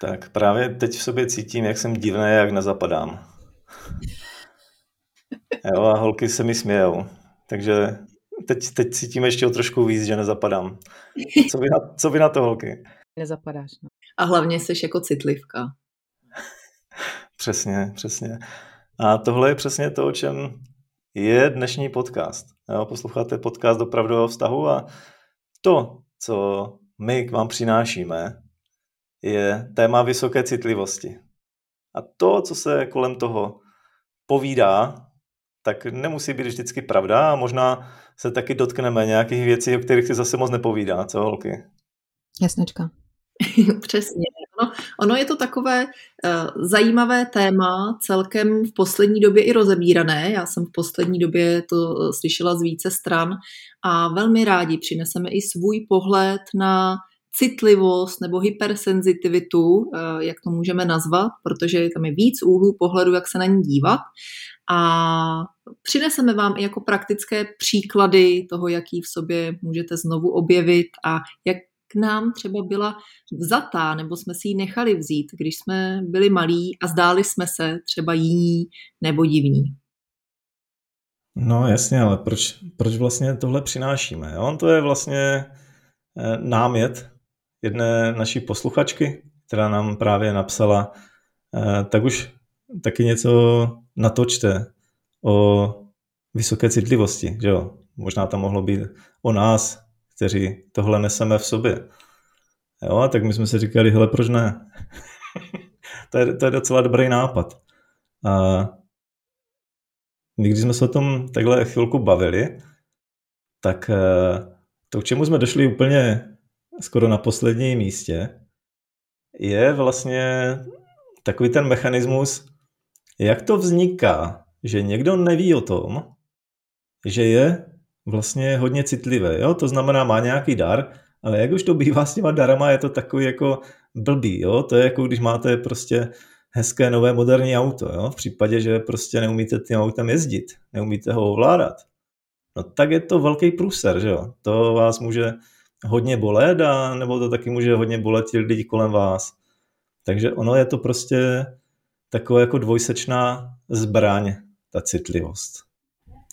Tak právě teď v sobě cítím, jak jsem divný, jak nezapadám. Jo, a holky se mi smějou. Takže teď, teď cítím ještě o trošku víc, že nezapadám. Co vy na, co vy na to, holky? Nezapadáš. No. A hlavně jsi jako citlivka. přesně, přesně. A tohle je přesně to, o čem je dnešní podcast. Jo, posloucháte podcast opravdového vztahu a to, co my k vám přinášíme, je téma vysoké citlivosti. A to, co se kolem toho povídá, tak nemusí být vždycky pravda a možná se taky dotkneme nějakých věcí, o kterých si zase moc nepovídá, co holky? Jasnečka. Přesně. Ono, ono je to takové uh, zajímavé téma, celkem v poslední době i rozebírané. Já jsem v poslední době to slyšela z více stran a velmi rádi přineseme i svůj pohled na citlivost nebo hypersenzitivitu, uh, jak to můžeme nazvat, protože tam je víc úhlů pohledu, jak se na ní dívat. A přineseme vám i jako praktické příklady toho, jaký v sobě můžete znovu objevit a jak k nám třeba byla vzatá, nebo jsme si ji nechali vzít, když jsme byli malí a zdáli jsme se třeba jiní nebo divní. No jasně, ale proč, proč vlastně tohle přinášíme? On to je vlastně eh, námět jedné naší posluchačky, která nám právě napsala, eh, tak už taky něco natočte o vysoké citlivosti, že jo? Možná tam mohlo být o nás, kteří tohle neseme v sobě. Jo, tak my jsme si říkali, hele, proč ne? to, je, to je docela dobrý nápad. A když jsme se o tom takhle chvilku bavili, tak eh, to, k čemu jsme došli úplně skoro na posledním místě, je vlastně takový ten mechanismus, jak to vzniká, že někdo neví o tom, že je vlastně hodně citlivý. Jo? To znamená, má nějaký dar, ale jak už to bývá s těma darama, je to takový jako blbý. Jo? To je jako když máte prostě hezké nové moderní auto. Jo? V případě, že prostě neumíte tím autem jezdit, neumíte ho ovládat, no tak je to velký průser. Že jo? To vás může hodně bolet a nebo to taky může hodně bolet ti lidi kolem vás. Takže ono je to prostě taková jako dvojsečná zbraň, ta citlivost.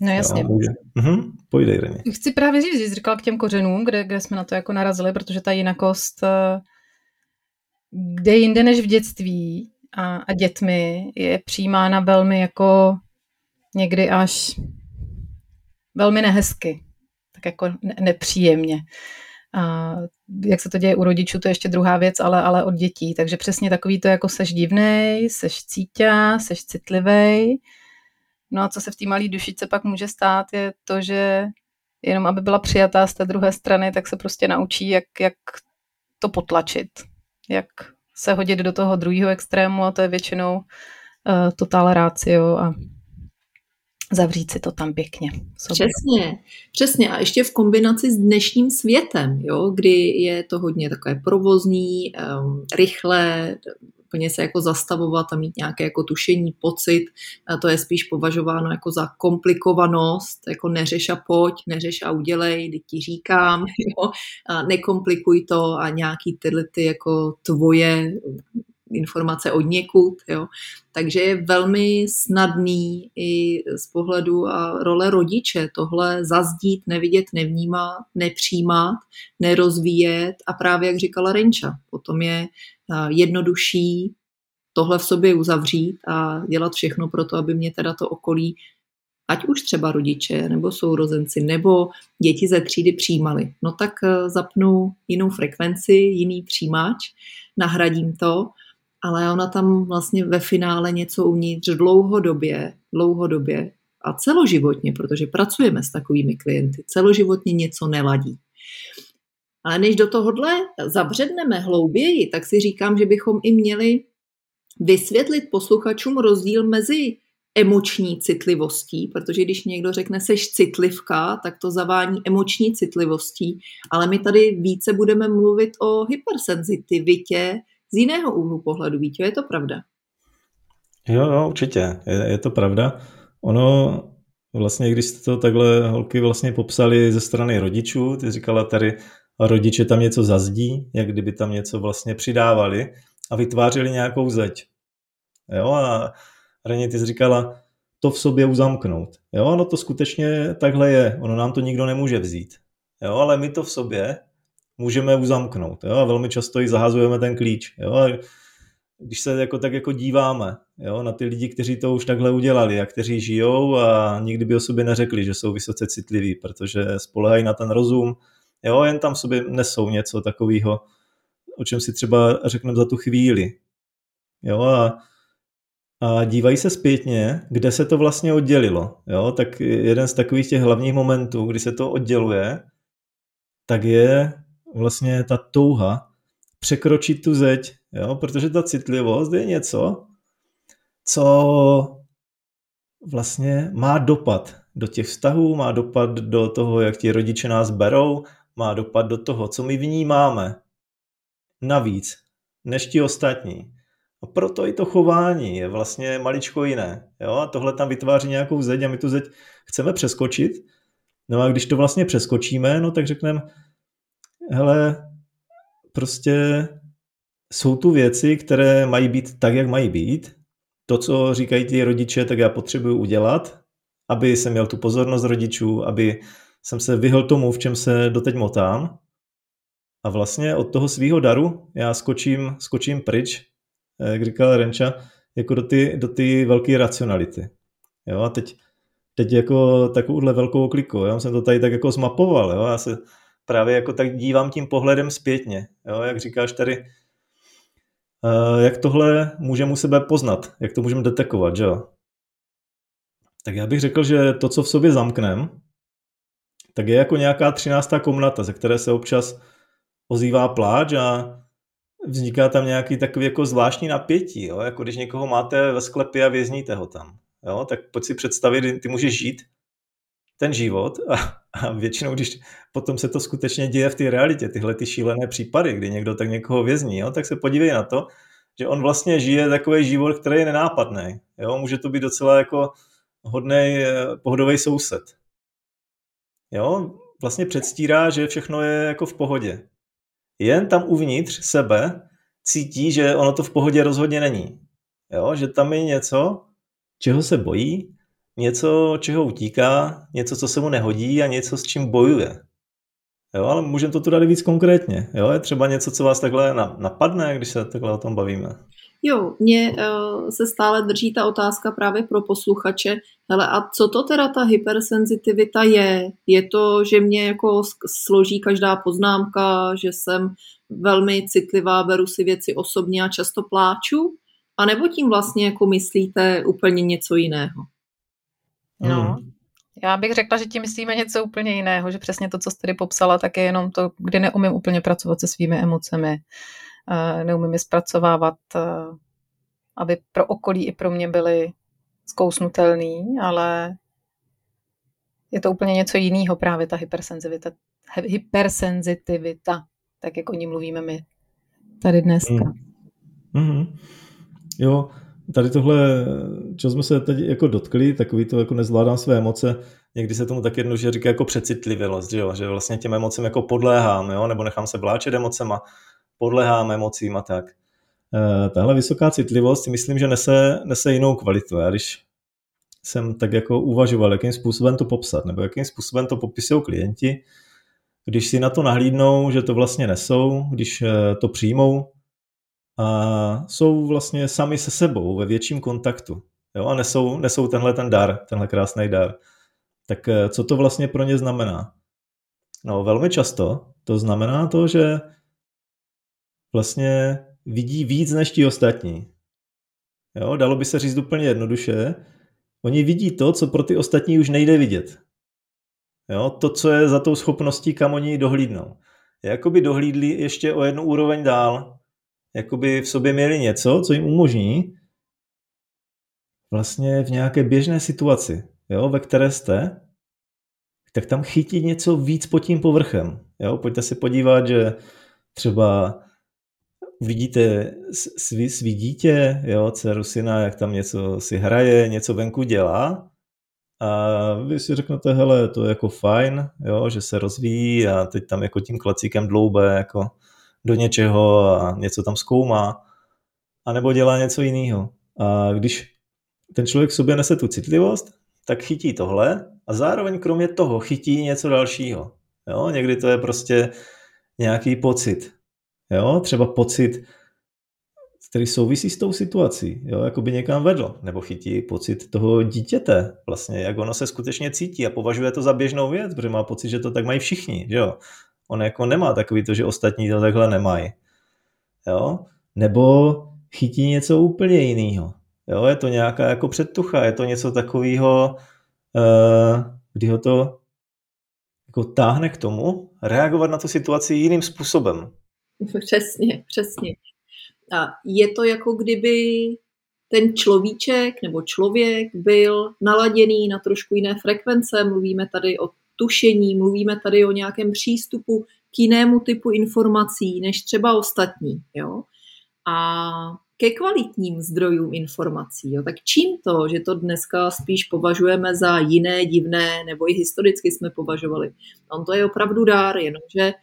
No jasně. Jo, mhm, pojdej, Reně. Chci právě říct, jsi říkal k těm kořenům, kde, kde jsme na to jako narazili, protože ta jinakost, eh, kde jinde než v dětství a, a dětmi, je přijímána velmi jako někdy až velmi nehezky, tak jako ne- nepříjemně. A jak se to děje u rodičů, to je ještě druhá věc, ale, ale od dětí. Takže přesně takový to, jako seš divnej, seš cítě, seš citlivej, No a co se v té malé dušice pak může stát, je to, že jenom aby byla přijatá z té druhé strany, tak se prostě naučí, jak, jak to potlačit, jak se hodit do toho druhého extrému a to je většinou uh, total rácio a zavřít si to tam pěkně. Přesně, přesně. A ještě v kombinaci s dnešním světem, jo, kdy je to hodně takové provozní, um, rychlé, úplně se jako zastavovat a mít nějaké jako tušení, pocit. A to je spíš považováno jako za komplikovanost, jako neřeš a pojď, neřeš a udělej, teď ti říkám, jo, a nekomplikuj to a nějaký tyhle ty jako tvoje informace od někud. Jo. Takže je velmi snadný i z pohledu a role rodiče tohle zazdít, nevidět, nevnímat, nepřijímat, nerozvíjet a právě, jak říkala Renča, potom je jednodušší tohle v sobě uzavřít a dělat všechno pro to, aby mě teda to okolí, ať už třeba rodiče, nebo sourozenci, nebo děti ze třídy přijímali. No tak e, zapnu jinou frekvenci, jiný přijímač, nahradím to, ale ona tam vlastně ve finále něco uvnitř dlouhodobě, dlouhodobě a celoživotně, protože pracujeme s takovými klienty, celoživotně něco neladí. Ale než do tohohle zabředneme hlouběji, tak si říkám, že bychom i měli vysvětlit posluchačům rozdíl mezi emoční citlivostí, protože když někdo řekne seš citlivka, tak to zavání emoční citlivostí, ale my tady více budeme mluvit o hypersenzitivitě z jiného úhlu pohledu. Víte, je to pravda? Jo, jo, určitě, je, je to pravda. Ono vlastně, když jste to takhle holky vlastně popsali ze strany rodičů, ty říkala tady rodiče tam něco zazdí, jak kdyby tam něco vlastně přidávali, a vytvářeli nějakou zeď. Jo, a Reně, ty jsi říkala, to v sobě uzamknout. Jo, no to skutečně takhle je. Ono nám to nikdo nemůže vzít. Jo, ale my to v sobě můžeme uzamknout. Jo, a velmi často i zahazujeme ten klíč. Jo, a když se jako tak jako díváme jo, na ty lidi, kteří to už takhle udělali a kteří žijou a nikdy by o sobě neřekli, že jsou vysoce citliví, protože spolehají na ten rozum, jo, jen tam sobě nesou něco takového, o čem si třeba řekneme za tu chvíli. Jo, a, a dívají se zpětně, kde se to vlastně oddělilo. Jo, tak jeden z takových těch hlavních momentů, kdy se to odděluje, tak je vlastně ta touha překročit tu zeď, jo? protože ta citlivost je něco, co vlastně má dopad do těch vztahů, má dopad do toho, jak ti rodiče nás berou, má dopad do toho, co my vnímáme navíc než ti ostatní. A proto i to chování je vlastně maličko jiné. Jo? A tohle tam vytváří nějakou zeď a my tu zeď chceme přeskočit. No a když to vlastně přeskočíme, no tak řekneme, hele, prostě jsou tu věci, které mají být tak, jak mají být. To, co říkají ti rodiče, tak já potřebuji udělat, aby jsem měl tu pozornost rodičů, aby jsem se vyhl tomu, v čem se doteď motám. A vlastně od toho svého daru já skočím, skočím pryč, jak říkal Renča, jako do ty, do ty velké racionality. Jo, a teď, teď jako takovouhle velkou kliku, já jsem to tady tak jako zmapoval, jo, já se právě jako tak dívám tím pohledem zpětně. Jo? Jak říkáš tady, uh, jak tohle můžeme u sebe poznat, jak to můžeme detekovat, že jo? Tak já bych řekl, že to, co v sobě zamknem, tak je jako nějaká třináctá komnata, ze které se občas ozývá pláč a vzniká tam nějaký takový jako zvláštní napětí, jo? jako když někoho máte ve sklepě a vězníte ho tam. Jo? Tak pojď si představit, ty můžeš žít ten život a, a většinou, když potom se to skutečně děje v té realitě, tyhle ty šílené případy, kdy někdo tak někoho vězní, jo, tak se podívej na to, že on vlastně žije takový život, který je nenápadný. Jo? Může to být docela jako hodný, eh, pohodový soused. Jo? Vlastně předstírá, že všechno je jako v pohodě. Jen tam uvnitř sebe cítí, že ono to v pohodě rozhodně není. Jo? Že tam je něco, čeho se bojí něco, čeho utíká, něco, co se mu nehodí a něco, s čím bojuje. Jo, ale můžeme to tu dát víc konkrétně. Jo, je třeba něco, co vás takhle napadne, když se takhle o tom bavíme. Jo, mě uh, se stále drží ta otázka právě pro posluchače. Hele, a co to teda ta hypersenzitivita je? Je to, že mě jako složí každá poznámka, že jsem velmi citlivá, beru si věci osobně a často pláču? A nebo tím vlastně jako myslíte úplně něco jiného? No, hmm. já bych řekla, že tím myslíme něco úplně jiného, že přesně to, co jste tady popsala, tak je jenom to, kdy neumím úplně pracovat se svými emocemi, eh, neumím je zpracovávat, eh, aby pro okolí i pro mě byly zkousnutelný, ale je to úplně něco jiného právě ta hypersenzitivita, hypersenzitivita, tak jak o ní mluvíme my tady dneska. Mm. Mm-hmm. Jo, tady tohle, čo jsme se teď jako dotkli, takový to jako nezvládám své emoce, někdy se tomu tak jednoduše říká jako přecitlivělost, že, jo? že vlastně těm emocím jako podléhám, jo? nebo nechám se vláčet emocema, podléhám emocím a tak. E, tahle vysoká citlivost myslím, že nese, nese jinou kvalitu. Já když jsem tak jako uvažoval, jakým způsobem to popsat, nebo jakým způsobem to popisují klienti, když si na to nahlídnou, že to vlastně nesou, když e, to přijmou, a jsou vlastně sami se sebou ve větším kontaktu. Jo? A nesou, nesou tenhle ten dar, tenhle krásný dar. Tak eh, co to vlastně pro ně znamená? No velmi často to znamená to, že vlastně vidí víc než ti ostatní. Jo? Dalo by se říct úplně jednoduše. Oni vidí to, co pro ty ostatní už nejde vidět. Jo? To, co je za tou schopností, kam oni dohlídnou. Jakoby dohlídli ještě o jednu úroveň dál jakoby v sobě měli něco, co jim umožní vlastně v nějaké běžné situaci, jo, ve které jste, tak tam chytit něco víc pod tím povrchem. Jo? Pojďte se podívat, že třeba vidíte svý, svý dítě, jo, dceru syna, jak tam něco si hraje, něco venku dělá a vy si řeknete, hele, to je jako fajn, jo, že se rozvíjí a teď tam jako tím klacíkem dloube jako do něčeho a něco tam zkoumá. anebo dělá něco jiného. A když ten člověk v sobě nese tu citlivost, tak chytí tohle a zároveň kromě toho chytí něco dalšího. Jo? Někdy to je prostě nějaký pocit. Jo? Třeba pocit, který souvisí s tou situací, jo? jako by někam vedl, nebo chytí pocit toho dítěte, vlastně, jak ono se skutečně cítí a považuje to za běžnou věc, protože má pocit, že to tak mají všichni, že jo. On jako nemá takový to, že ostatní to takhle nemají. Jo? Nebo chytí něco úplně jiného. Jo? Je to nějaká jako předtucha, je to něco takového, uh, kdy ho to jako táhne k tomu reagovat na tu situaci jiným způsobem. Přesně, přesně. A je to jako kdyby ten človíček nebo člověk byl naladěný na trošku jiné frekvence. Mluvíme tady o tušení, mluvíme tady o nějakém přístupu k jinému typu informací než třeba ostatní. Jo? A ke kvalitním zdrojům informací. Jo. Tak čím to, že to dneska spíš považujeme za jiné, divné, nebo i historicky jsme považovali. On to je opravdu dár, jenomže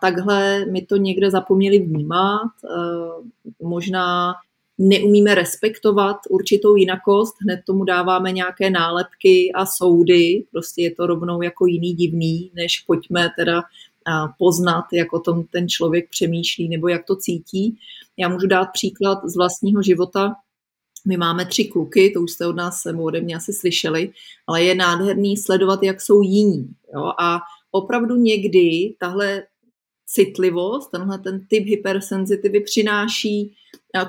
takhle my to někde zapomněli vnímat, e, možná neumíme respektovat určitou jinakost, hned tomu dáváme nějaké nálepky a soudy, prostě je to rovnou jako jiný divný, než pojďme teda poznat, jak o tom ten člověk přemýšlí nebo jak to cítí. Já můžu dát příklad z vlastního života. My máme tři kluky, to už jste od nás nebo ode mě asi slyšeli, ale je nádherný sledovat, jak jsou jiní. Jo? A opravdu někdy tahle citlivost, tenhle ten typ hypersenzitivy přináší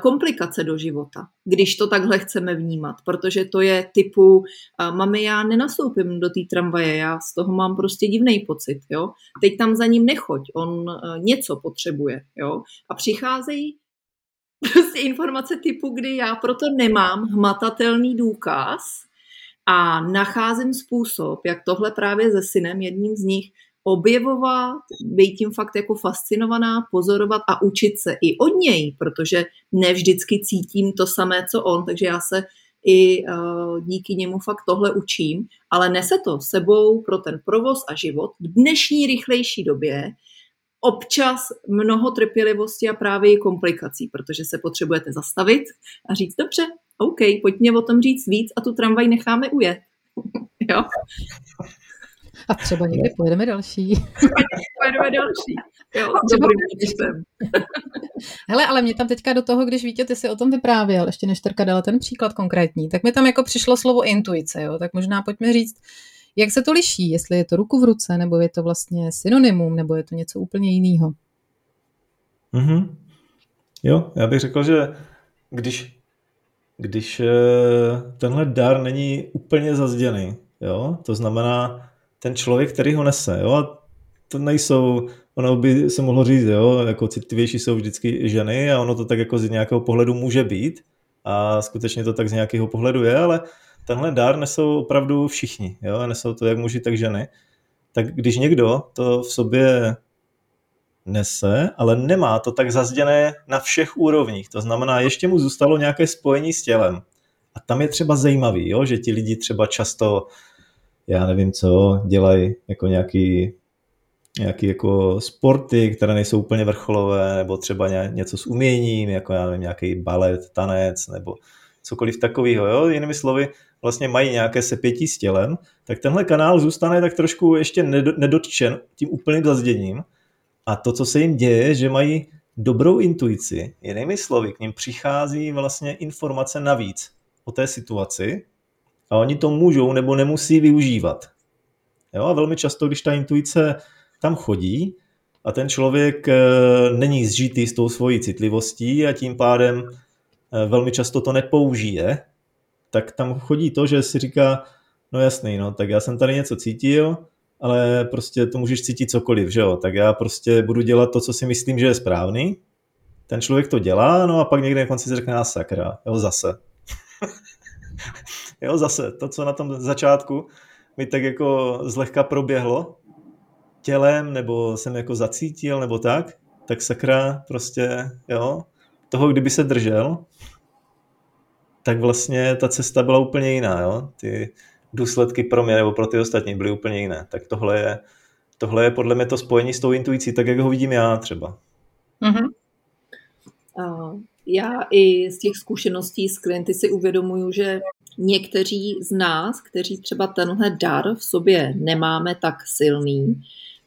komplikace do života, když to takhle chceme vnímat, protože to je typu, mami, já nenastoupím do té tramvaje, já z toho mám prostě divný pocit, jo. Teď tam za ním nechoď, on něco potřebuje, jo. A přicházejí prostě informace typu, kdy já proto nemám hmatatelný důkaz a nacházím způsob, jak tohle právě se synem, jedním z nich, objevovat, být tím fakt jako fascinovaná, pozorovat a učit se i od něj, protože ne vždycky cítím to samé, co on, takže já se i uh, díky němu fakt tohle učím, ale nese to sebou pro ten provoz a život v dnešní rychlejší době občas mnoho trpělivosti a právě i komplikací, protože se potřebujete zastavit a říct, dobře, OK, pojďme o tom říct víc a tu tramvaj necháme ujet. jo? A třeba někdy pojedeme další. pojedeme další. Jo, Hele, ale mě tam teďka do toho, když Vítě, ty si o tom vyprávěl, ještě než Terka dala ten příklad konkrétní, tak mi tam jako přišlo slovo intuice, jo? tak možná pojďme říct, jak se to liší, jestli je to ruku v ruce, nebo je to vlastně synonymum, nebo je to něco úplně jiného. Mm-hmm. Jo, já bych řekl, že když, když eh, tenhle dar není úplně zazděný, jo, to znamená, ten člověk, který ho nese, jo, a to nejsou, ono by se mohlo říct, jo, jako citlivější jsou vždycky ženy a ono to tak jako z nějakého pohledu může být a skutečně to tak z nějakého pohledu je, ale tenhle dár nesou opravdu všichni, jo, nesou to jak muži, tak ženy. Tak když někdo to v sobě nese, ale nemá to tak zazděné na všech úrovních, to znamená, ještě mu zůstalo nějaké spojení s tělem. A tam je třeba zajímavý, jo, že ti lidi třeba často já nevím co, dělají jako nějaký, nějaký jako sporty, které nejsou úplně vrcholové, nebo třeba něco s uměním, jako já nevím, nějaký balet, tanec, nebo cokoliv takového, jo, jinými slovy, vlastně mají nějaké sepětí s tělem, tak tenhle kanál zůstane tak trošku ještě nedotčen tím úplným zazděním. A to, co se jim děje, že mají dobrou intuici, jinými slovy, k ním přichází vlastně informace navíc o té situaci, a oni to můžou nebo nemusí využívat. Jo? A velmi často, když ta intuice tam chodí a ten člověk e, není zžitý s tou svojí citlivostí a tím pádem e, velmi často to nepoužije, tak tam chodí to, že si říká, no jasný, no, tak já jsem tady něco cítil, ale prostě to můžeš cítit cokoliv, že jo, tak já prostě budu dělat to, co si myslím, že je správný, ten člověk to dělá, no a pak někde na konci si řekne, sakra, jo, zase. jo, zase to, co na tom začátku mi tak jako zlehka proběhlo tělem, nebo jsem jako zacítil, nebo tak, tak sakra prostě, jo, toho, kdyby se držel, tak vlastně ta cesta byla úplně jiná, jo, ty důsledky pro mě nebo pro ty ostatní byly úplně jiné. Tak tohle je, tohle je podle mě to spojení s tou intuicí, tak jak ho vidím já třeba. Mm-hmm. Uh, já i z těch zkušeností s klienty si uvědomuju, že někteří z nás, kteří třeba tenhle dar v sobě nemáme tak silný,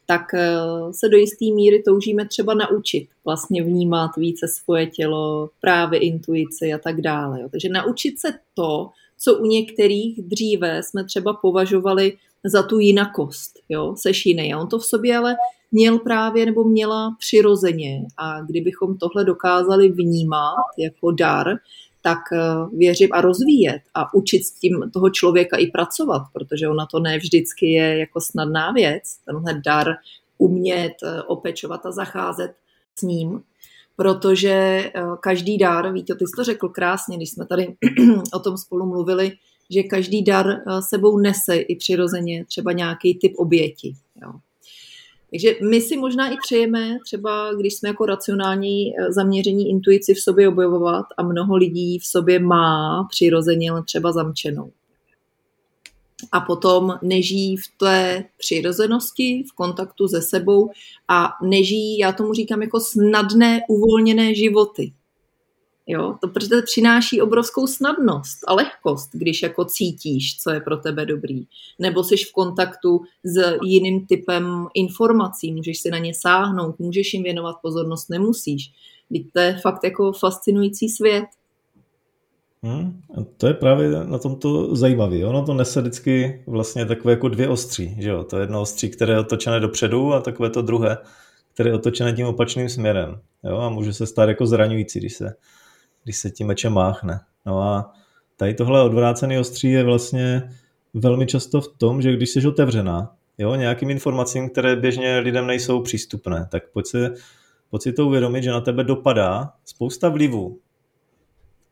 tak eh, se do jisté míry toužíme třeba naučit vlastně vnímat více svoje tělo, právě intuici a tak dále. Takže naučit se to, co u některých dříve jsme třeba považovali za tu jinakost, jo, seš jiný. A on to v sobě ale měl právě nebo měla přirozeně. A kdybychom tohle dokázali vnímat jako dar, tak eh, věřím a rozvíjet a učit s tím toho člověka i pracovat, protože ona to ne vždycky je jako snadná věc, tenhle dar umět eh, opečovat a zacházet s ním, protože eh, každý dar, víte, ty jsi to řekl krásně, když jsme tady o tom spolu mluvili, že každý dar sebou nese i přirozeně třeba nějaký typ oběti. Jo. Takže my si možná i přejeme, třeba když jsme jako racionální eh, zaměření intuici v sobě objevovat a mnoho lidí v sobě má přirozeně třeba zamčenou. A potom nežijí v té přirozenosti, v kontaktu se sebou a nežijí, já tomu říkám, jako snadné, uvolněné životy. Jo? To protože přináší obrovskou snadnost a lehkost, když jako cítíš, co je pro tebe dobrý. Nebo jsi v kontaktu s jiným typem informací, můžeš si na ně sáhnout, můžeš jim věnovat pozornost, nemusíš. Teď to je fakt jako fascinující svět. Hmm, to je právě na tomto zajímavé. Ono to nese vždycky vlastně takové jako dvě ostří. Že jo? To je jedno ostří, které je otočené dopředu a takové to druhé, které je otočené tím opačným směrem. Jo? A může se stát jako zraňující, když se když se tím mečem máchne. No a tady tohle odvrácený ostří je vlastně velmi často v tom, že když jsi otevřená jo, nějakým informacím, které běžně lidem nejsou přístupné, tak pojď pojď si to uvědomit, že na tebe dopadá spousta vlivů,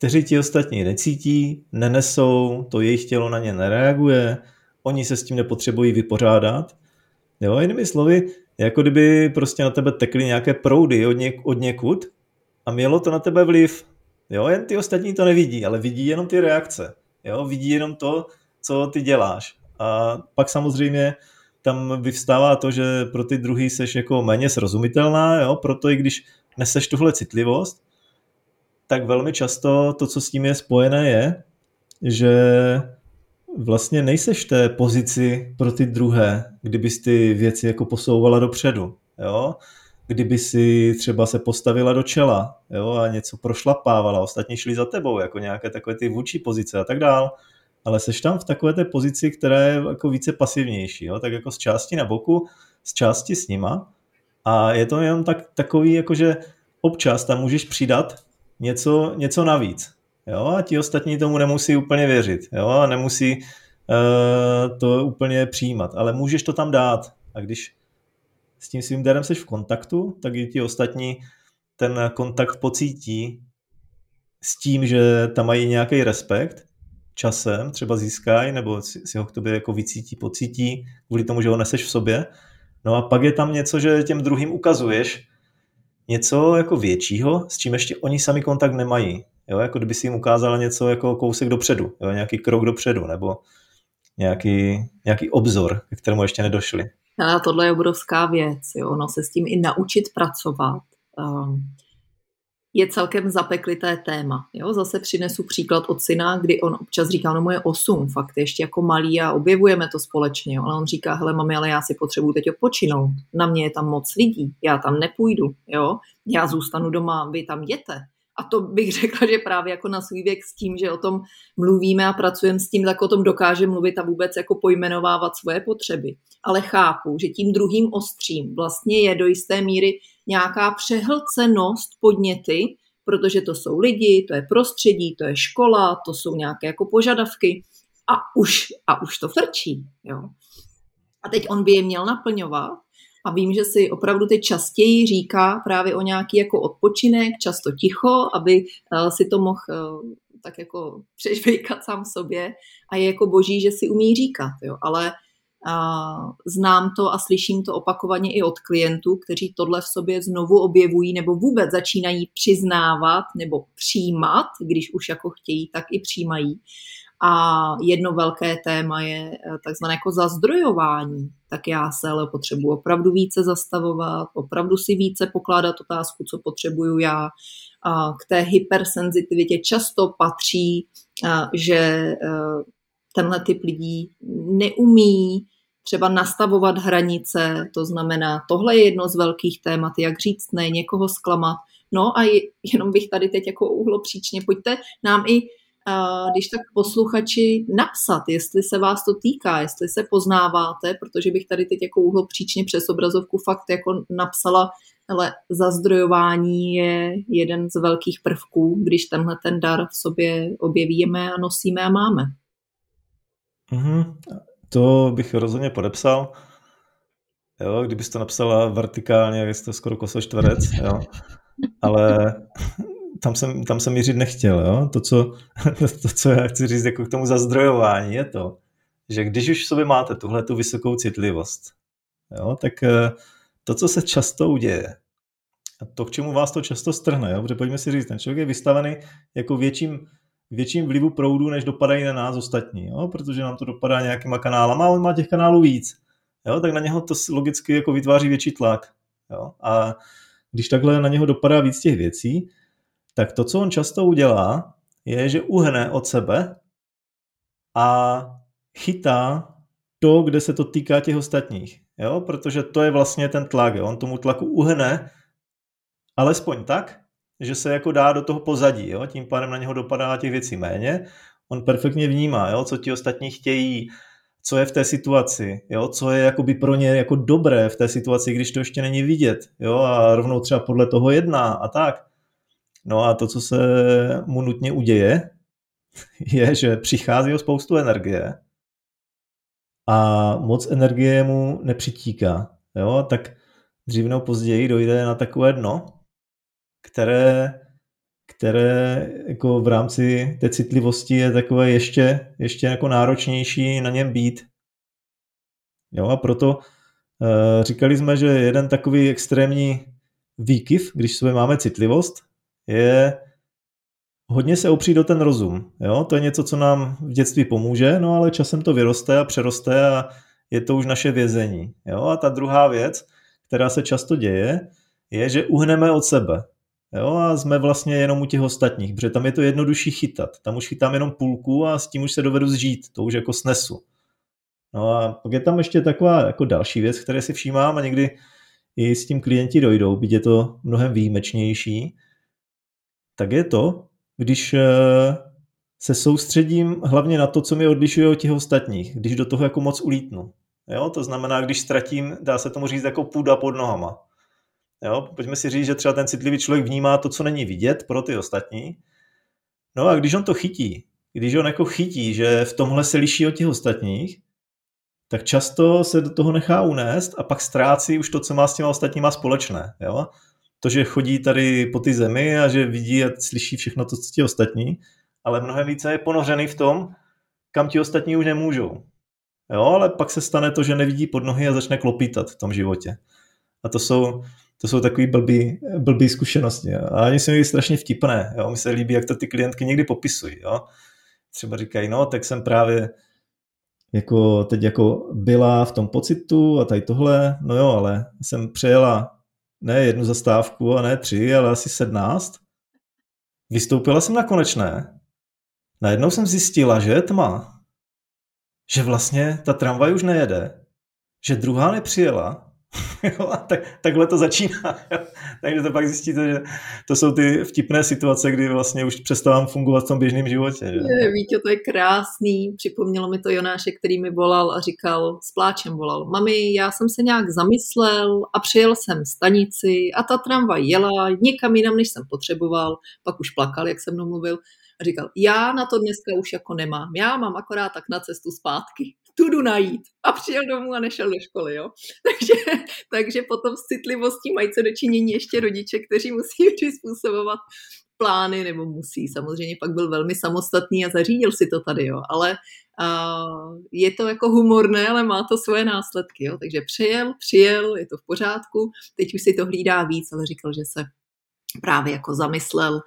kteří ti ostatní necítí, nenesou, to jejich tělo na ně nereaguje, oni se s tím nepotřebují vypořádat. Jo, jinými slovy, jako kdyby prostě na tebe tekly nějaké proudy od, něk, od někud a mělo to na tebe vliv. Jo, jen ty ostatní to nevidí, ale vidí jenom ty reakce. Jo, vidí jenom to, co ty děláš. A pak samozřejmě tam vyvstává to, že pro ty druhý seš jako méně srozumitelná, jo, proto i když neseš tuhle citlivost, tak velmi často to, co s tím je spojené, je, že vlastně nejseš v té pozici pro ty druhé, kdybys ty věci jako posouvala dopředu. Jo? kdyby si třeba se postavila do čela jo, a něco prošlapávala, ostatní šli za tebou, jako nějaké takové ty vůči pozice a tak dál, ale seš tam v takové té pozici, která je jako více pasivnější, jo, tak jako z části na boku, z části s nima a je to jenom tak, takový, jako že občas tam můžeš přidat něco, něco navíc, jo, a ti ostatní tomu nemusí úplně věřit, jo, a nemusí uh, to úplně přijímat, ale můžeš to tam dát a když s tím svým darem jsi v kontaktu, tak i ti ostatní ten kontakt pocítí s tím, že tam mají nějaký respekt, časem třeba získají, nebo si ho k tobě jako vycítí, pocítí, kvůli tomu, že ho neseš v sobě. No a pak je tam něco, že těm druhým ukazuješ něco jako většího, s čím ještě oni sami kontakt nemají. Jo, jako kdyby si jim ukázala něco jako kousek dopředu, jo, nějaký krok dopředu, nebo nějaký, nějaký obzor, k kterému ještě nedošli. A tohle je obrovská věc, jo, no se s tím i naučit pracovat. Um, je celkem zapeklité téma. Jo? Zase přinesu příklad od syna, kdy on občas říká, no moje osm, fakt ještě jako malý a objevujeme to společně. Jo? Ale on říká, hele mami, ale já si potřebuji teď odpočinout. Na mě je tam moc lidí, já tam nepůjdu. Jo? Já zůstanu doma, vy tam jděte. A to bych řekla, že právě jako na svůj věk s tím, že o tom mluvíme a pracujeme s tím, tak o tom dokáže mluvit a vůbec jako pojmenovávat svoje potřeby. Ale chápu, že tím druhým ostřím vlastně je do jisté míry nějaká přehlcenost podněty, protože to jsou lidi, to je prostředí, to je škola, to jsou nějaké jako požadavky a už, a už to frčí. Jo. A teď on by je měl naplňovat a vím, že si opravdu teď častěji říká právě o nějaký jako odpočinek, často ticho, aby eh, si to mohl eh, tak jako přežvejkat sám sobě a je jako boží, že si umí říkat, jo. ale a znám to a slyším to opakovaně i od klientů, kteří tohle v sobě znovu objevují nebo vůbec začínají přiznávat nebo přijímat, když už jako chtějí, tak i přijímají. A jedno velké téma je eh, takzvané jako zazdrojování. Tak já se ale potřebuji opravdu více zastavovat, opravdu si více pokládat otázku, co potřebuju já k té hypersenzitivitě často patří, že tenhle typ lidí neumí třeba nastavovat hranice, to znamená, tohle je jedno z velkých témat, jak říct ne, někoho zklamat. No a jenom bych tady teď jako uhlo příčně, pojďte nám i když tak posluchači napsat, jestli se vás to týká, jestli se poznáváte, protože bych tady teď jako uhlo příčně přes obrazovku fakt jako napsala, ale zazdrojování je jeden z velkých prvků, když tenhle ten dar v sobě objevíme a nosíme a máme. Mm-hmm. To bych rozhodně podepsal. Jo, kdybys to napsala vertikálně, jak to skoro kosočtverec, jo. Ale tam jsem, tam jsem mířit nechtěl. Jo? To, co, to, co já chci říct jako k tomu zazdrojování, je to, že když už v sobě máte tuhle tu vysokou citlivost, jo, tak eh, to, co se často uděje, a to, k čemu vás to často strhne, jo? protože pojďme si říct, ten člověk je vystavený jako větším, větším vlivu proudu, než dopadají na nás ostatní, jo? protože nám to dopadá nějakýma kanálama a on má těch kanálů víc. Jo? Tak na něho to logicky jako vytváří větší tlak. Jo? A když takhle na něho dopadá víc těch věcí, tak to, co on často udělá, je, že uhne od sebe a chytá to, kde se to týká těch ostatních. Jo? Protože to je vlastně ten tlak. Jo? On tomu tlaku uhne alespoň tak, že se jako dá do toho pozadí. Jo? Tím pádem na něho dopadá těch věcí méně. On perfektně vnímá, jo? co ti ostatní chtějí, co je v té situaci, jo? co je jakoby pro ně jako dobré v té situaci, když to ještě není vidět. Jo? A rovnou třeba podle toho jedná a tak. No a to, co se mu nutně uděje, je, že přichází o spoustu energie a moc energie mu nepřitíká. Jo? Tak dřív nebo později dojde na takové dno, které, které jako v rámci té citlivosti je takové ještě, ještě jako náročnější na něm být. Jo? A proto e, říkali jsme, že jeden takový extrémní výkyv, když sobě máme citlivost, je hodně se opřít do ten rozum. Jo? To je něco, co nám v dětství pomůže, no ale časem to vyroste a přeroste a je to už naše vězení. Jo? A ta druhá věc, která se často děje, je, že uhneme od sebe. Jo? A jsme vlastně jenom u těch ostatních, protože tam je to jednodušší chytat. Tam už chytám jenom půlku a s tím už se dovedu zžít, to už jako snesu. No a pak je tam ještě taková jako další věc, které si všímám a někdy i s tím klienti dojdou, byť je to mnohem výjimečnější, tak je to, když eh, se soustředím hlavně na to, co mi odlišuje od těch ostatních, když do toho jako moc ulítnu. Jo? To znamená, když ztratím, dá se tomu říct, jako půda pod nohama. Jo? Pojďme si říct, že třeba ten citlivý člověk vnímá to, co není vidět pro ty ostatní. No a když on to chytí, když on jako chytí, že v tomhle se liší od těch ostatních, tak často se do toho nechá unést a pak ztrácí už to, co má s těma ostatníma společné. Jo? to, že chodí tady po ty zemi a že vidí a slyší všechno to, co ti ostatní, ale mnohem více je ponořený v tom, kam ti ostatní už nemůžou. Jo, ale pak se stane to, že nevidí pod nohy a začne klopítat v tom životě. A to jsou, to jsou takové blbý, blbý zkušenosti. A oni se mi strašně vtipné. Jo? Mi se líbí, jak to ty klientky někdy popisují. Jo? Třeba říkají, no, tak jsem právě jako teď jako byla v tom pocitu a tady tohle, no jo, ale jsem přejela ne jednu zastávku a ne tři, ale asi sednáct. Vystoupila jsem na konečné. Najednou jsem zjistila, že je tma. Že vlastně ta tramvaj už nejede. Že druhá nepřijela jo, a tak, takhle to začíná. Takže to pak zjistíte, že to jsou ty vtipné situace, kdy vlastně už přestávám fungovat v tom běžném životě. Že? Je, Vítě, to je krásný. Připomnělo mi to Jonáše, který mi volal a říkal, s pláčem volal, mami, já jsem se nějak zamyslel a přijel jsem stanici a ta tramvaj jela někam jinam, než jsem potřeboval. Pak už plakal, jak se mnou mluvil. A říkal, já na to dneska už jako nemám. Já mám akorát tak na cestu zpátky tu jdu najít. A přijel domů a nešel do školy, jo. Takže, takže potom s citlivostí mají co dočinění ještě rodiče, kteří musí přizpůsobovat plány, nebo musí. Samozřejmě pak byl velmi samostatný a zařídil si to tady, jo. Ale uh, je to jako humorné, ale má to svoje následky, jo. Takže přijel, přijel, je to v pořádku. Teď už si to hlídá víc, ale říkal, že se právě jako zamyslel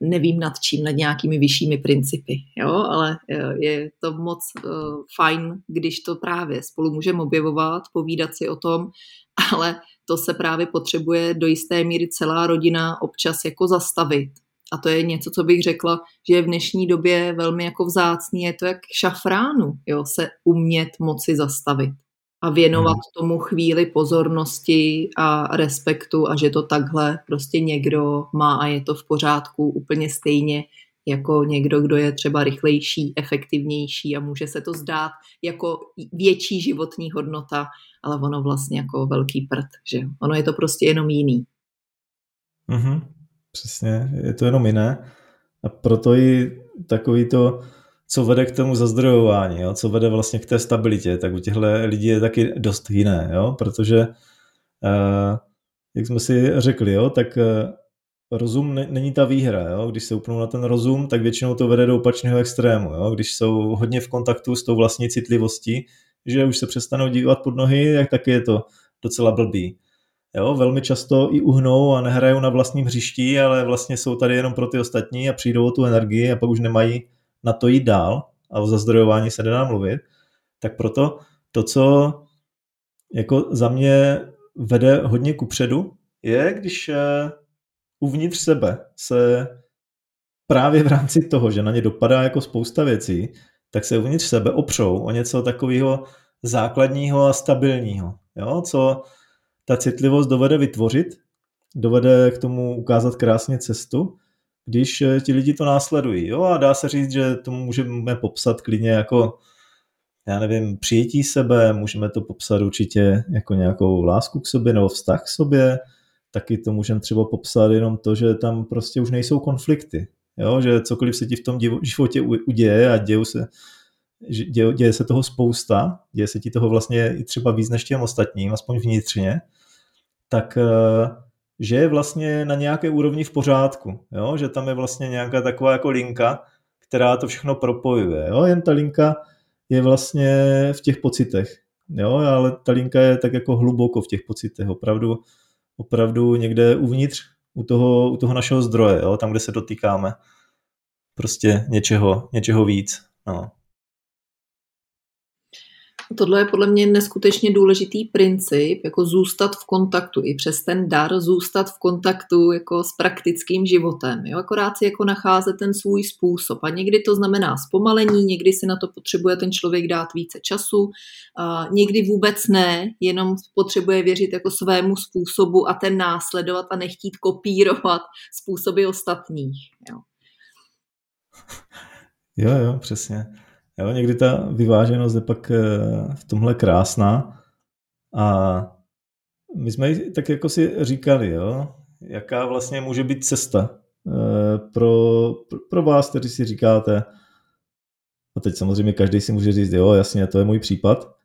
nevím nad čím, nad nějakými vyššími principy, jo, ale je to moc uh, fajn, když to právě spolu můžeme objevovat, povídat si o tom, ale to se právě potřebuje do jisté míry celá rodina občas jako zastavit. A to je něco, co bych řekla, že je v dnešní době velmi jako vzácný, je to jak šafránu, jo, se umět moci zastavit a věnovat hmm. tomu chvíli pozornosti a respektu a že to takhle prostě někdo má a je to v pořádku úplně stejně jako někdo, kdo je třeba rychlejší, efektivnější a může se to zdát jako větší životní hodnota, ale ono vlastně jako velký prd, že ono je to prostě jenom jiný. Mm-hmm, přesně, je to jenom jiné a proto i takový to co vede k tomu zazdrojování, jo? co vede vlastně k té stabilitě, tak u těchto lidí je taky dost jiné, jo? protože, uh, jak jsme si řekli, jo? tak uh, rozum ne, není ta výhra. Jo? Když se upnou na ten rozum, tak většinou to vede do opačného extrému. Jo? Když jsou hodně v kontaktu s tou vlastní citlivostí, že už se přestanou dívat pod nohy, tak taky je to docela blbý. Jo, velmi často i uhnou a nehrajou na vlastním hřišti, ale vlastně jsou tady jenom pro ty ostatní a přijdou o tu energii a pak už nemají na to jít dál a o zazdrojování se nedá mluvit, tak proto to, co jako za mě vede hodně kupředu, je, když eh, uvnitř sebe se právě v rámci toho, že na ně dopadá jako spousta věcí, tak se uvnitř sebe opřou o něco takového základního a stabilního, jo? co ta citlivost dovede vytvořit, dovede k tomu ukázat krásně cestu když eh, ti lidi to následují. Jo? A dá se říct, že to můžeme popsat klidně jako já nevím, přijetí sebe, můžeme to popsat určitě jako nějakou lásku k sobě nebo vztah k sobě, taky to můžeme třeba popsat jenom to, že tam prostě už nejsou konflikty, jo? že cokoliv se ti v tom životě uděje a děje se, děje, děje se toho spousta, děje se ti toho vlastně i třeba víc než těm ostatním, aspoň vnitřně, tak eh, že je vlastně na nějaké úrovni v pořádku, jo? že tam je vlastně nějaká taková jako linka, která to všechno propojuje. Jo? Jen ta linka je vlastně v těch pocitech, jo? ale ta linka je tak jako hluboko v těch pocitech, opravdu, opravdu někde uvnitř u toho, u toho našeho zdroje, jo? tam, kde se dotýkáme prostě něčeho, něčeho víc. No. Tohle je podle mě neskutečně důležitý princip, jako zůstat v kontaktu, i přes ten dar zůstat v kontaktu jako s praktickým životem. Jo? Akorát si jako nacházet ten svůj způsob. A někdy to znamená zpomalení, někdy si na to potřebuje ten člověk dát více času, a někdy vůbec ne, jenom potřebuje věřit jako svému způsobu a ten následovat a nechtít kopírovat způsoby ostatních. Jo, jo, jo přesně. Jo, někdy ta vyváženost je pak eh, v tomhle krásná a my jsme tak jako si říkali, jo, jaká vlastně může být cesta eh, pro, pro vás, kteří si říkáte, a teď samozřejmě každý si může říct, jo, jasně, to je můj případ,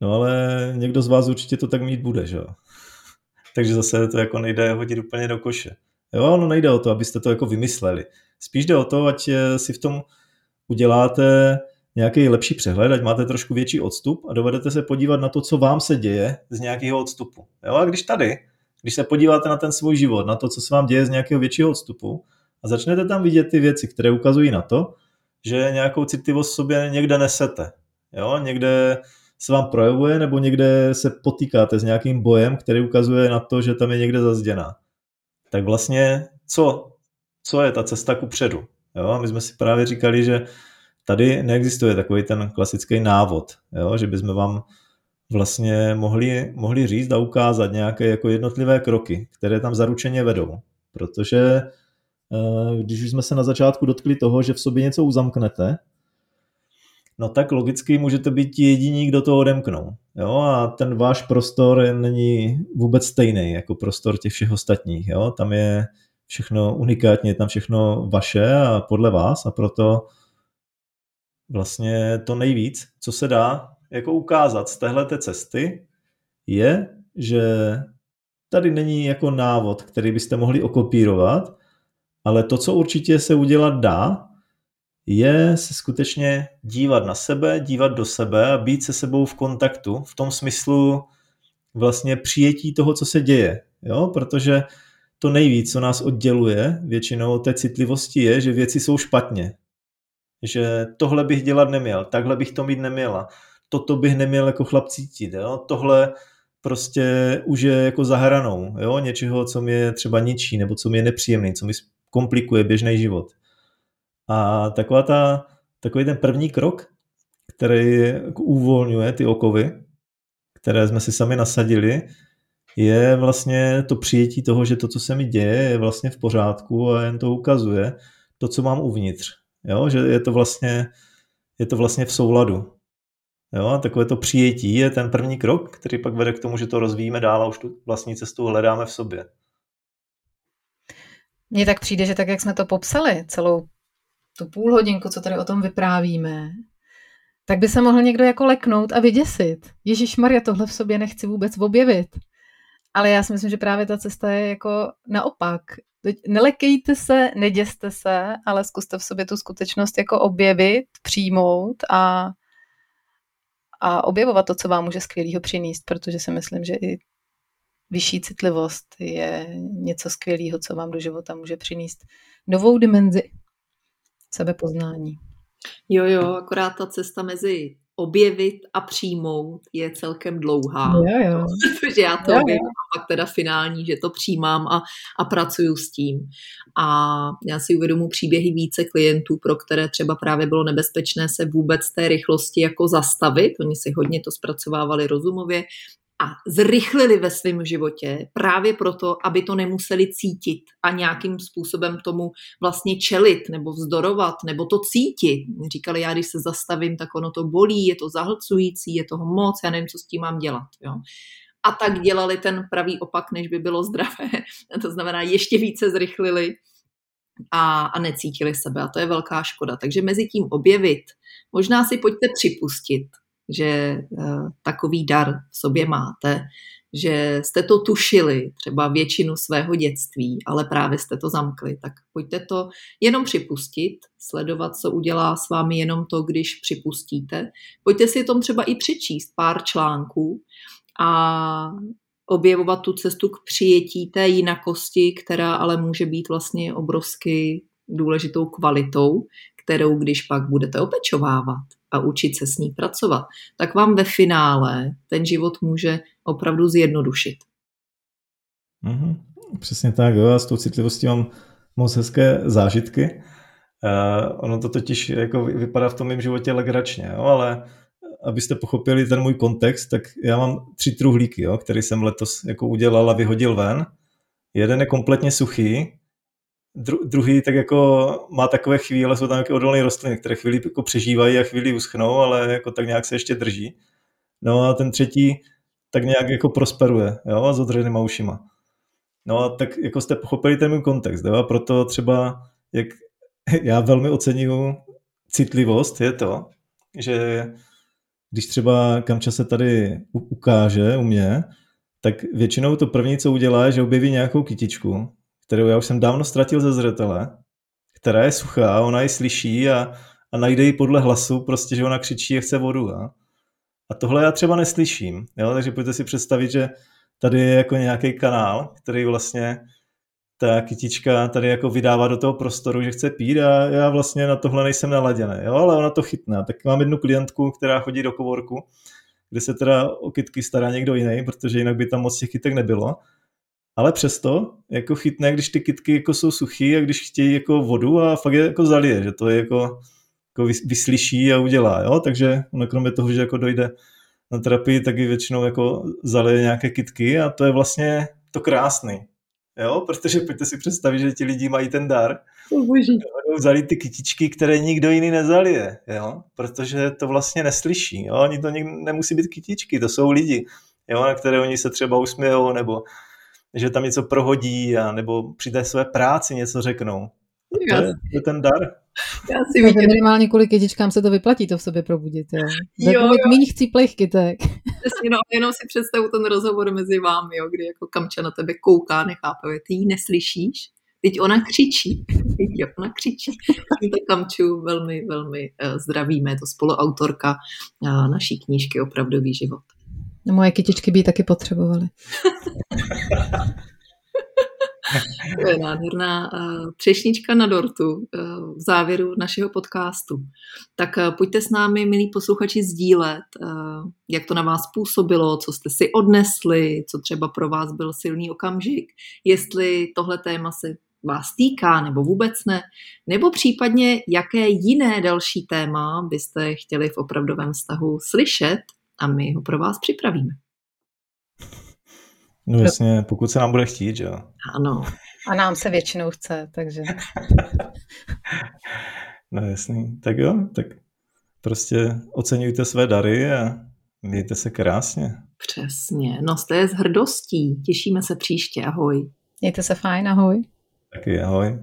no ale někdo z vás určitě to tak mít bude, že jo. Takže zase to jako nejde hodit úplně do koše. Jo, ono nejde o to, abyste to jako vymysleli. Spíš jde o to, ať eh, si v tom uděláte nějaký lepší přehled, ať máte trošku větší odstup a dovedete se podívat na to, co vám se děje z nějakého odstupu. Jo? A když tady, když se podíváte na ten svůj život, na to, co se vám děje z nějakého většího odstupu a začnete tam vidět ty věci, které ukazují na to, že nějakou citlivost sobě někde nesete. Jo? Někde se vám projevuje nebo někde se potýkáte s nějakým bojem, který ukazuje na to, že tam je někde zazděná. Tak vlastně co? Co je ta cesta ku předu? Jo? A my jsme si právě říkali, že tady neexistuje takový ten klasický návod, jo? že bychom vám vlastně mohli, mohli říct a ukázat nějaké jako jednotlivé kroky, které tam zaručeně vedou. Protože eh, když jsme se na začátku dotkli toho, že v sobě něco uzamknete, no tak logicky můžete být jediní, kdo to odemknou. Jo? A ten váš prostor není vůbec stejný jako prostor těch všech ostatních. Jo? Tam je všechno unikátně, je tam všechno vaše a podle vás a proto vlastně to nejvíc, co se dá jako ukázat z téhle cesty, je, že tady není jako návod, který byste mohli okopírovat, ale to, co určitě se udělat dá, je se skutečně dívat na sebe, dívat do sebe a být se sebou v kontaktu, v tom smyslu vlastně přijetí toho, co se děje. Jo? Protože to nejvíc, co nás odděluje většinou té citlivosti, je, že věci jsou špatně. Že tohle bych dělat neměl, takhle bych to mít neměla, toto bych neměl jako chlap cítit, jo? tohle prostě už je jako za hranou, jo? něčeho, co je třeba ničí, nebo co mi je nepříjemný, co mi komplikuje běžný život. A taková ta, takový ten první krok, který jako uvolňuje ty okovy, které jsme si sami nasadili, je vlastně to přijetí toho, že to, co se mi děje, je vlastně v pořádku a jen to ukazuje to, co mám uvnitř. Jo? Že je to vlastně, je to vlastně v souladu. Jo? A takové to přijetí je ten první krok, který pak vede k tomu, že to rozvíjíme dál a už tu vlastní cestu hledáme v sobě. Mně tak přijde, že tak, jak jsme to popsali, celou tu půl hodinku, co tady o tom vyprávíme, tak by se mohl někdo jako leknout a vyděsit. Ježíš Maria, tohle v sobě nechci vůbec objevit. Ale já si myslím, že právě ta cesta je jako naopak. Nelekejte se, neděste se, ale zkuste v sobě tu skutečnost jako objevit, přijmout a, a objevovat to, co vám může skvělého přinést, protože si myslím, že i vyšší citlivost je něco skvělého, co vám do života může přinést novou dimenzi sebepoznání. Jo, jo, akorát ta cesta mezi objevit a přijmout je celkem dlouhá. Jo, jo. Protože já to jo, objevím a pak teda finální, že to přijímám a, a pracuju s tím. A já si uvědomu příběhy více klientů, pro které třeba právě bylo nebezpečné se vůbec té rychlosti jako zastavit. Oni si hodně to zpracovávali rozumově, a zrychlili ve svém životě právě proto, aby to nemuseli cítit a nějakým způsobem tomu vlastně čelit nebo vzdorovat nebo to cítit. Říkali, já když se zastavím, tak ono to bolí, je to zahlcující, je toho moc, já nevím, co s tím mám dělat. Jo. A tak dělali ten pravý opak, než by bylo zdravé. to znamená, ještě více zrychlili a, a necítili sebe. A to je velká škoda. Takže mezi tím objevit, možná si pojďte připustit, že uh, takový dar v sobě máte, že jste to tušili třeba většinu svého dětství, ale právě jste to zamkli, tak pojďte to jenom připustit, sledovat, co udělá s vámi jenom to, když připustíte. Pojďte si tom třeba i přečíst pár článků a objevovat tu cestu k přijetí té jinakosti, která ale může být vlastně obrovsky důležitou kvalitou, kterou když pak budete opečovávat a učit se s ní pracovat, tak vám ve finále ten život může opravdu zjednodušit. Mm-hmm. Přesně tak, jo. Já s tou citlivostí mám moc hezké zážitky. Uh, ono to totiž jako vypadá v tom mém životě legračně, jo, ale abyste pochopili ten můj kontext, tak já mám tři truhlíky, jo, který jsem letos jako udělal a vyhodil ven. Jeden je kompletně suchý, Dru, druhý tak jako má takové chvíle, jsou tam nějaké odolné rostliny, které chvíli jako přežívají a chvíli uschnou, ale jako tak nějak se ještě drží. No a ten třetí tak nějak jako prosperuje, jo, s odřenýma ušima. No a tak jako jste pochopili ten můj kontext, jo, a proto třeba, jak já velmi oceňuju citlivost, je to, že když třeba Kamča se tady ukáže u mě, tak většinou to první, co udělá, je, že objeví nějakou kytičku, kterou já už jsem dávno ztratil ze zřetele, která je suchá, ona ji slyší a, a najde ji podle hlasu, prostě, že ona křičí a chce vodu. A, a tohle já třeba neslyším, jo? takže pojďte si představit, že tady je jako nějaký kanál, který vlastně ta kytička tady jako vydává do toho prostoru, že chce pít a já vlastně na tohle nejsem naladěný, jo? ale ona to chytne. Tak mám jednu klientku, která chodí do kovorku, kde se teda o kytky stará někdo jiný, protože jinak by tam moc těch kytek nebylo ale přesto jako chytne, když ty kytky jako jsou suchý a když chtějí jako vodu a fakt je jako zalije, že to je jako, jako vyslyší a udělá, jo? takže ono kromě toho, že jako dojde na terapii, tak i většinou jako zalije nějaké kytky a to je vlastně to krásný, jo, protože pojďte si představit, že ti lidi mají ten dar, vzali ty kytičky, které nikdo jiný nezalije, jo, protože to vlastně neslyší, jo, oni to nemusí být kytičky, to jsou lidi, jo, na které oni se třeba usmějou, nebo že tam něco prohodí a nebo při té své práci něco řeknou. To je, to je ten dar. Já si tak minimálně kvůli kytičkám se to vyplatí to v sobě probudit. Jo. jo, jo. méně chcíplých kytek. Přesně, no, jenom si představu ten rozhovor mezi vámi, jo, kdy jako Kamča na tebe kouká, nechápe, ty ji neslyšíš? Teď ona křičí. Teď jo, ona křičí. Tímto Kamču velmi, velmi uh, zdravíme. Je to spoluautorka uh, naší knížky Opravdový život. No, moje kytičky by ji taky potřebovaly. to je nádherná uh, třešnička na dortu uh, v závěru našeho podcastu. Tak uh, pojďte s námi, milí posluchači, sdílet, jak to na vás působilo, co jste si odnesli, co třeba pro vás byl silný okamžik, jestli tohle téma se vás týká nebo vůbec ne, nebo případně jaké jiné další téma byste chtěli v opravdovém vztahu slyšet a my ho pro vás připravíme. No jasně, pokud se nám bude chtít, že jo. Ano. A nám se většinou chce, takže... no jasný, tak jo, tak prostě oceňujte své dary a mějte se krásně. Přesně, noste je s hrdostí. Těšíme se příště, ahoj. Mějte se fajn, ahoj. Taky ahoj.